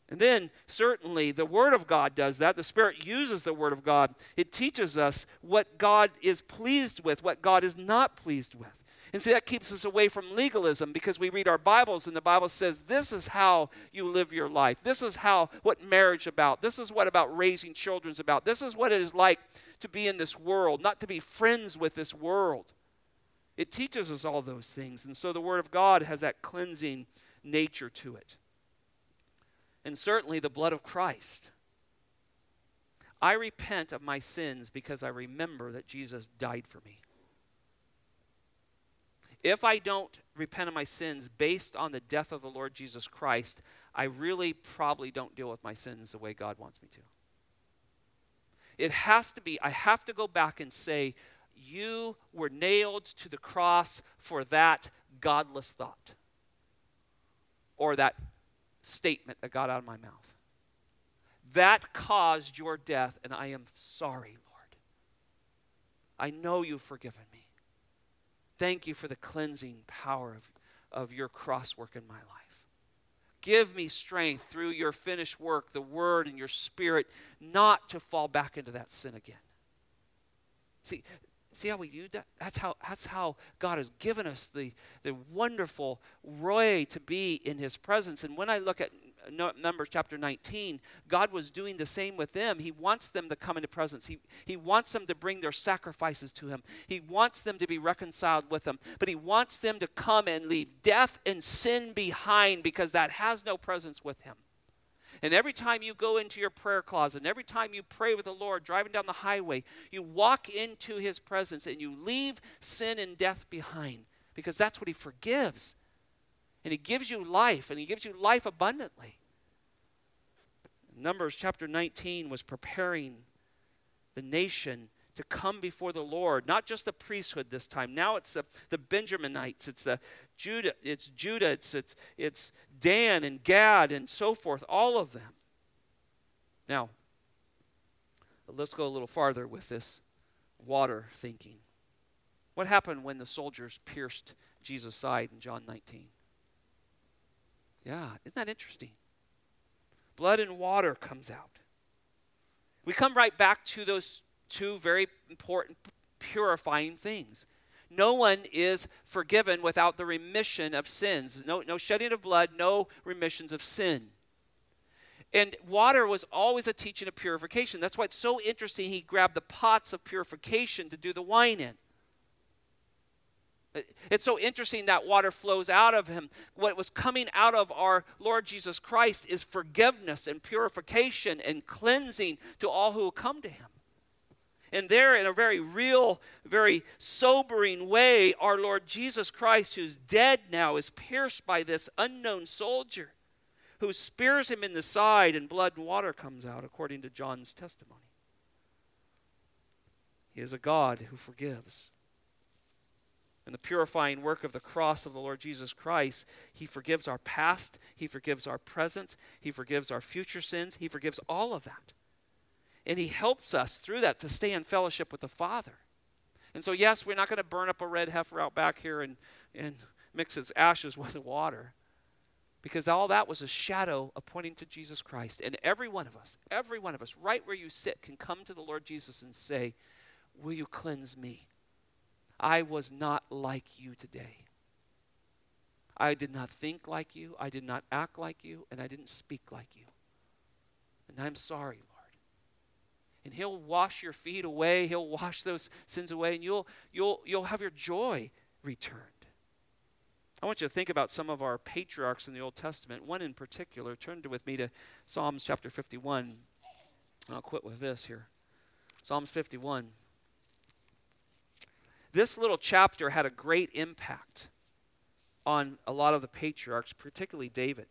And then, certainly, the Word of God does that. The Spirit uses the Word of God. It teaches us what God is pleased with, what God is not pleased with. And see, that keeps us away from legalism because we read our Bibles and the Bible says this is how you live your life. This is how what marriage about. This is what about raising children's about. This is what it is like to be in this world, not to be friends with this world. It teaches us all those things. And so the Word of God has that cleansing nature to it. And certainly the blood of Christ. I repent of my sins because I remember that Jesus died for me. If I don't repent of my sins based on the death of the Lord Jesus Christ, I really probably don't deal with my sins the way God wants me to. It has to be, I have to go back and say, You were nailed to the cross for that godless thought or that statement that got out of my mouth. That caused your death, and I am sorry, Lord. I know you've forgiven me. Thank you for the cleansing power of, of your cross work in my life. Give me strength through your finished work, the word and your spirit, not to fall back into that sin again. See, see how we do that? That's how, that's how God has given us the, the wonderful way to be in his presence. And when I look at Numbers chapter 19, God was doing the same with them. He wants them to come into presence. He, he wants them to bring their sacrifices to Him. He wants them to be reconciled with Him. But He wants them to come and leave death and sin behind because that has no presence with Him. And every time you go into your prayer closet, and every time you pray with the Lord driving down the highway, you walk into His presence and you leave sin and death behind because that's what He forgives and He gives you life, and He gives you life abundantly. Numbers chapter 19 was preparing the nation to come before the Lord, not just the priesthood this time. Now it's the, the Benjaminites, it's the Judah, it's Judah, it's, it's, it's Dan and Gad and so forth, all of them. Now, let's go a little farther with this water thinking. What happened when the soldiers pierced Jesus' side in John 19? Yeah, isn't that interesting? Blood and water comes out. We come right back to those two very important purifying things. No one is forgiven without the remission of sins. No, no shedding of blood, no remissions of sin. And water was always a teaching of purification. That's why it's so interesting he grabbed the pots of purification to do the wine in. It's so interesting that water flows out of him. What was coming out of our Lord Jesus Christ is forgiveness and purification and cleansing to all who will come to him. And there, in a very real, very sobering way, our Lord Jesus Christ, who's dead now, is pierced by this unknown soldier who spears him in the side, and blood and water comes out, according to John's testimony. He is a God who forgives. In the purifying work of the cross of the Lord Jesus Christ, He forgives our past, He forgives our present, He forgives our future sins, He forgives all of that. And He helps us through that to stay in fellowship with the Father. And so, yes, we're not going to burn up a red heifer out back here and, and mix its ashes with water because all that was a shadow of pointing to Jesus Christ. And every one of us, every one of us, right where you sit, can come to the Lord Jesus and say, Will you cleanse me? I was not like you today. I did not think like you, I did not act like you, and I didn't speak like you. And I'm sorry, Lord. And he'll wash your feet away, he'll wash those sins away, and you'll you'll you'll have your joy returned. I want you to think about some of our patriarchs in the Old Testament. One in particular, turn to, with me to Psalms chapter 51. I'll quit with this here. Psalms 51. This little chapter had a great impact on a lot of the patriarchs, particularly David.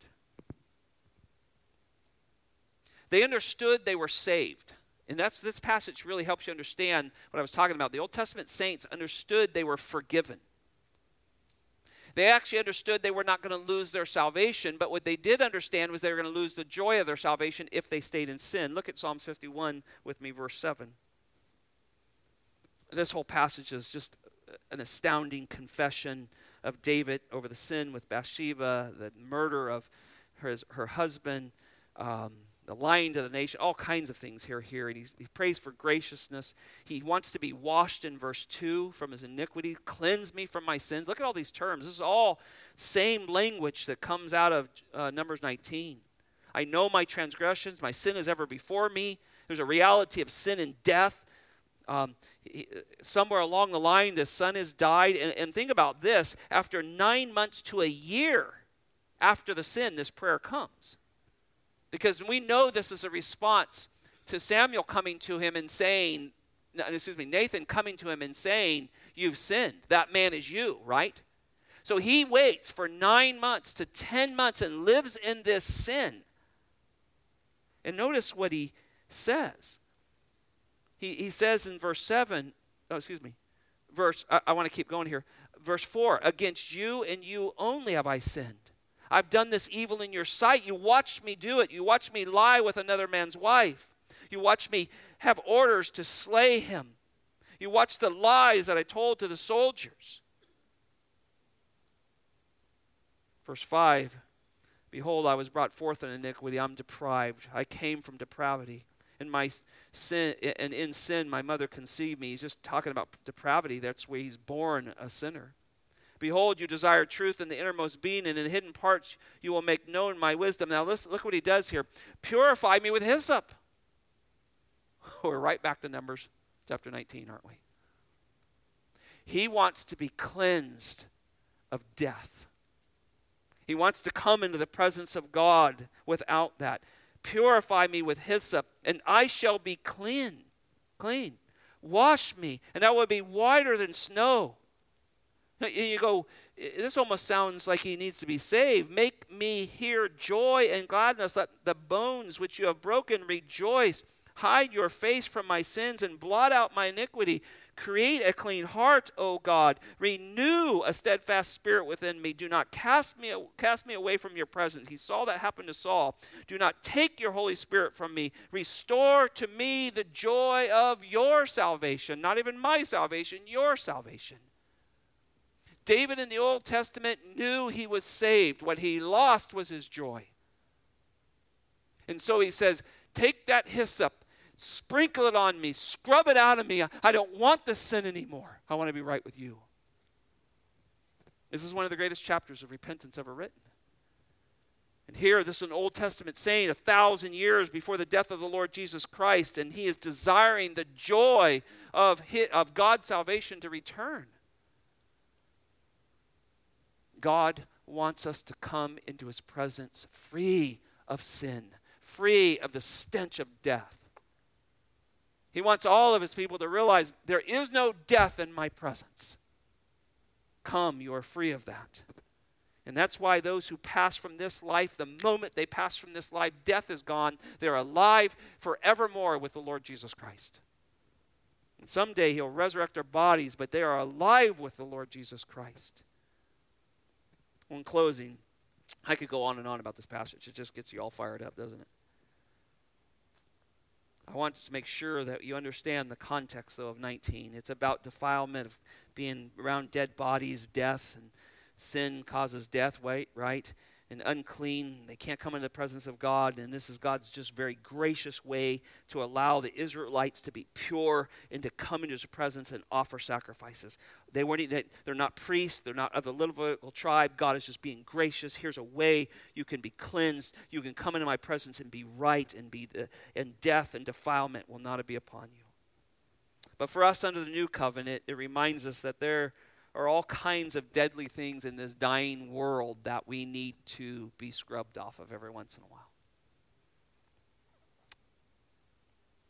They understood they were saved. And that's this passage really helps you understand what I was talking about. The Old Testament saints understood they were forgiven. They actually understood they were not going to lose their salvation, but what they did understand was they were going to lose the joy of their salvation if they stayed in sin. Look at Psalms 51 with me, verse 7. This whole passage is just an astounding confession of David over the sin with Bathsheba, the murder of her, her husband. Um, the lying to the nation, all kinds of things here. Here, and he prays for graciousness. He wants to be washed in verse two from his iniquity. Cleanse me from my sins. Look at all these terms. This is all same language that comes out of uh, Numbers 19. I know my transgressions. My sin is ever before me. There's a reality of sin and death. Um, he, somewhere along the line, the son has died. And, and think about this: after nine months to a year after the sin, this prayer comes. Because we know this is a response to Samuel coming to him and saying, uh, excuse me, Nathan coming to him and saying, You've sinned. That man is you, right? So he waits for nine months to 10 months and lives in this sin. And notice what he says. He, he says in verse 7, oh, excuse me, verse, I, I want to keep going here. Verse 4 Against you and you only have I sinned I've done this evil in your sight. You watched me do it. You watched me lie with another man's wife. You watched me have orders to slay him. You watched the lies that I told to the soldiers. Verse 5 Behold, I was brought forth in iniquity. I'm deprived. I came from depravity. In my sin, and in sin, my mother conceived me. He's just talking about depravity. That's where he's born a sinner. Behold, you desire truth in the innermost being, and in hidden parts you will make known my wisdom. Now, listen, look what he does here. Purify me with hyssop. We're right back to Numbers chapter 19, aren't we? He wants to be cleansed of death. He wants to come into the presence of God without that. Purify me with hyssop, and I shall be clean. Clean. Wash me, and I will be whiter than snow. You go, this almost sounds like he needs to be saved. Make me hear joy and gladness. Let the bones which you have broken rejoice. Hide your face from my sins and blot out my iniquity. Create a clean heart, O God. Renew a steadfast spirit within me. Do not cast me, cast me away from your presence. He saw that happen to Saul. Do not take your Holy Spirit from me. Restore to me the joy of your salvation. Not even my salvation, your salvation. David in the Old Testament knew he was saved. What he lost was his joy. And so he says, Take that hyssop, sprinkle it on me, scrub it out of me. I don't want the sin anymore. I want to be right with you. This is one of the greatest chapters of repentance ever written. And here, this is an Old Testament saying a thousand years before the death of the Lord Jesus Christ, and he is desiring the joy of, his, of God's salvation to return. God wants us to come into his presence free of sin, free of the stench of death. He wants all of his people to realize there is no death in my presence. Come, you are free of that. And that's why those who pass from this life, the moment they pass from this life, death is gone. They're alive forevermore with the Lord Jesus Christ. And someday he'll resurrect their bodies, but they are alive with the Lord Jesus Christ. Well, in closing, I could go on and on about this passage. It just gets you all fired up, doesn't it? I want to make sure that you understand the context, though, of 19. It's about defilement of being around dead bodies, death, and sin causes death, right? right? And unclean, they can't come into the presence of God. And this is God's just very gracious way to allow the Israelites to be pure and to come into His presence and offer sacrifices. They weren't. They're not priests. They're not of the Levitical tribe. God is just being gracious. Here's a way you can be cleansed. You can come into my presence and be right, and be the, and death and defilement will not be upon you. But for us under the new covenant, it reminds us that there are all kinds of deadly things in this dying world that we need to be scrubbed off of every once in a while.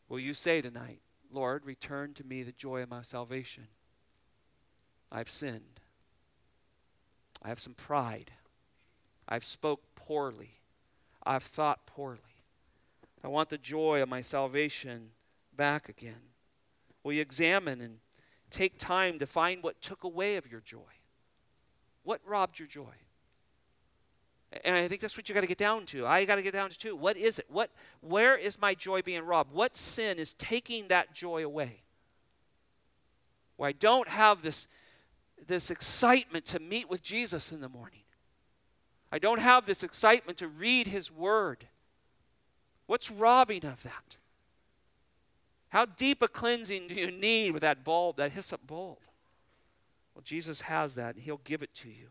Will you say tonight, Lord, return to me the joy of my salvation? I've sinned. I have some pride. I've spoke poorly. I've thought poorly. I want the joy of my salvation back again. Will you examine and take time to find what took away of your joy. What robbed your joy? And I think that's what you got to get down to. I got to get down to too. What is it? What where is my joy being robbed? What sin is taking that joy away? Where I don't have this this excitement to meet with Jesus in the morning. I don't have this excitement to read his word. What's robbing of that? How deep a cleansing do you need with that bulb, that hyssop bulb? Well, Jesus has that, and He'll give it to you.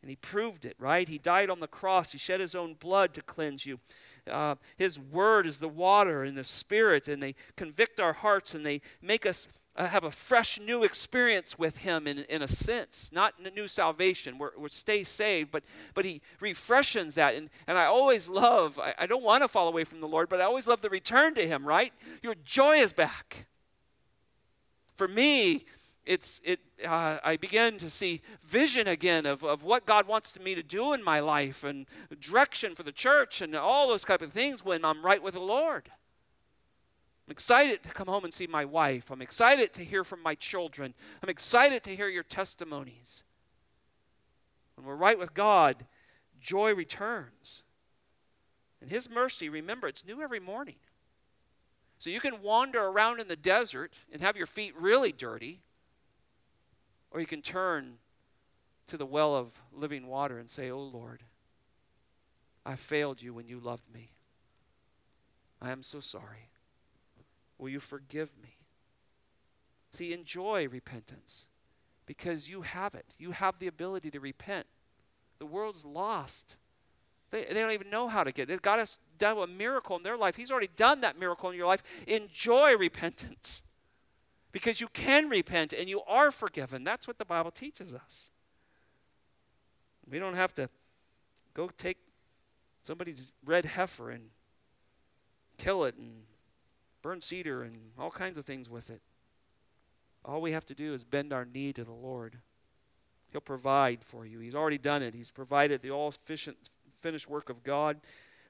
And He proved it, right? He died on the cross, He shed His own blood to cleanse you. Uh, his Word is the water and the Spirit, and they convict our hearts and they make us uh, have a fresh new experience with him in, in a sense not a new salvation we're, we're stay saved but but he refreshes that. And, and i always love I, I don't want to fall away from the lord but i always love the return to him right? Your joy is back. For me it's it uh, i begin to see vision again of, of what god wants me to do in my life and direction for the church and all those type of things when i'm right with the lord I'm excited to come home and see my wife. I'm excited to hear from my children. I'm excited to hear your testimonies. When we're right with God, joy returns. And His mercy, remember, it's new every morning. So you can wander around in the desert and have your feet really dirty, or you can turn to the well of living water and say, Oh Lord, I failed you when you loved me. I am so sorry. Will you forgive me? See, enjoy repentance because you have it. You have the ability to repent. The world's lost. They, they don't even know how to get it. God has done a miracle in their life. He's already done that miracle in your life. Enjoy repentance because you can repent and you are forgiven. That's what the Bible teaches us. We don't have to go take somebody's red heifer and kill it and burn cedar and all kinds of things with it. All we have to do is bend our knee to the Lord. He'll provide for you. He's already done it. He's provided the all finished work of God,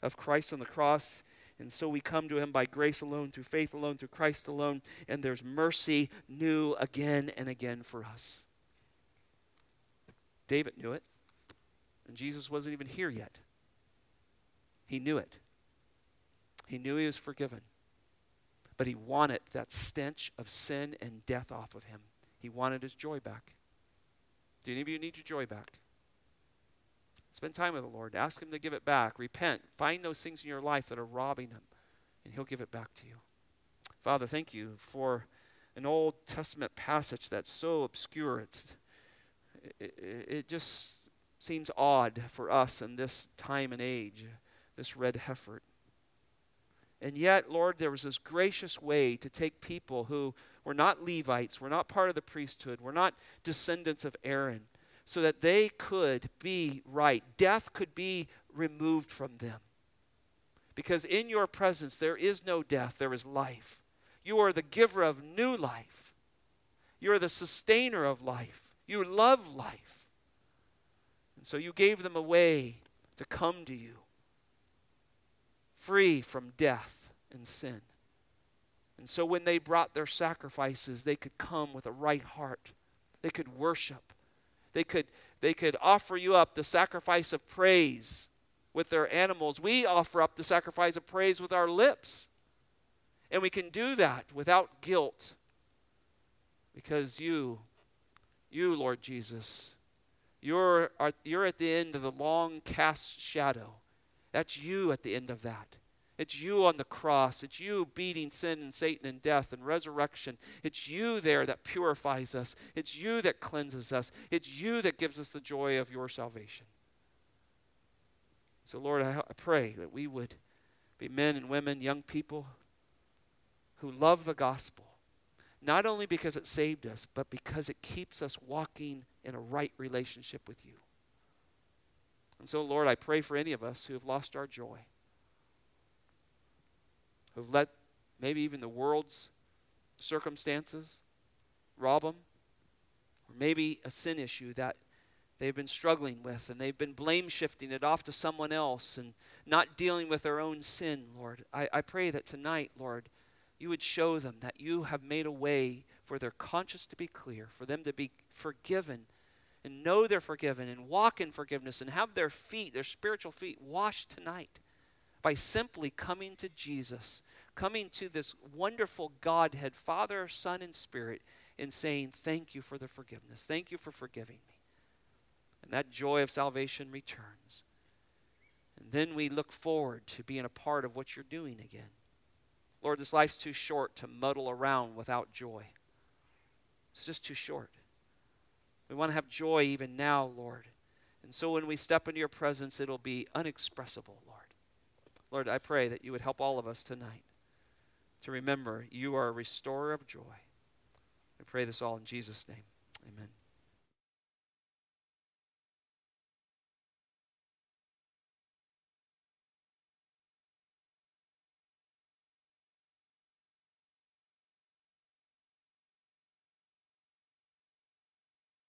of Christ on the cross. And so we come to him by grace alone, through faith alone, through Christ alone. And there's mercy new again and again for us. David knew it. And Jesus wasn't even here yet. He knew it. He knew he was forgiven. But he wanted that stench of sin and death off of him. He wanted his joy back. Do any of you need your joy back? Spend time with the Lord. Ask him to give it back. Repent. Find those things in your life that are robbing him, and he'll give it back to you. Father, thank you for an Old Testament passage that's so obscure. It's, it, it just seems odd for us in this time and age, this red heifer. And yet, Lord, there was this gracious way to take people who were not Levites, were not part of the priesthood, were not descendants of Aaron, so that they could be right. Death could be removed from them. Because in your presence there is no death, there is life. You are the giver of new life. You are the sustainer of life. You love life. And so you gave them a way to come to you, free from death and sin. And so when they brought their sacrifices, they could come with a right heart. They could worship. They could, they could offer you up the sacrifice of praise with their animals. We offer up the sacrifice of praise with our lips. And we can do that without guilt because you, you, Lord Jesus, you're, are, you're at the end of the long cast shadow. That's you at the end of that. It's you on the cross. It's you beating sin and Satan and death and resurrection. It's you there that purifies us. It's you that cleanses us. It's you that gives us the joy of your salvation. So, Lord, I, pray that we would be men and women, young people who love the gospel, not only because it saved us, but because it keeps us walking in a right relationship with you. And so, Lord, I pray for any of us who have lost our joy who've let maybe even the world's circumstances rob them, or maybe a sin issue that they've been struggling with and they've been blame shifting it off to someone else and not dealing with their own sin, Lord. I, I pray that tonight, Lord, you would show them that you have made a way for their conscience to be clear, for them to be forgiven and know they're forgiven and walk in forgiveness and have their feet, their spiritual feet, washed tonight by simply coming to Jesus, coming to this wonderful Godhead, Father, Son, and Spirit, and saying, Thank you for the forgiveness. Thank you for forgiving me. And that joy of salvation returns. And then we look forward to being a part of what you're doing again. Lord, this life's too short to muddle around without joy. It's just too short. We want to have joy even now, Lord. And so when we step into your presence, it'll be unexpressible, Lord. Lord, I pray that you would help all of us tonight to remember you are a restorer of joy. I pray this all in Jesus' name. Amen.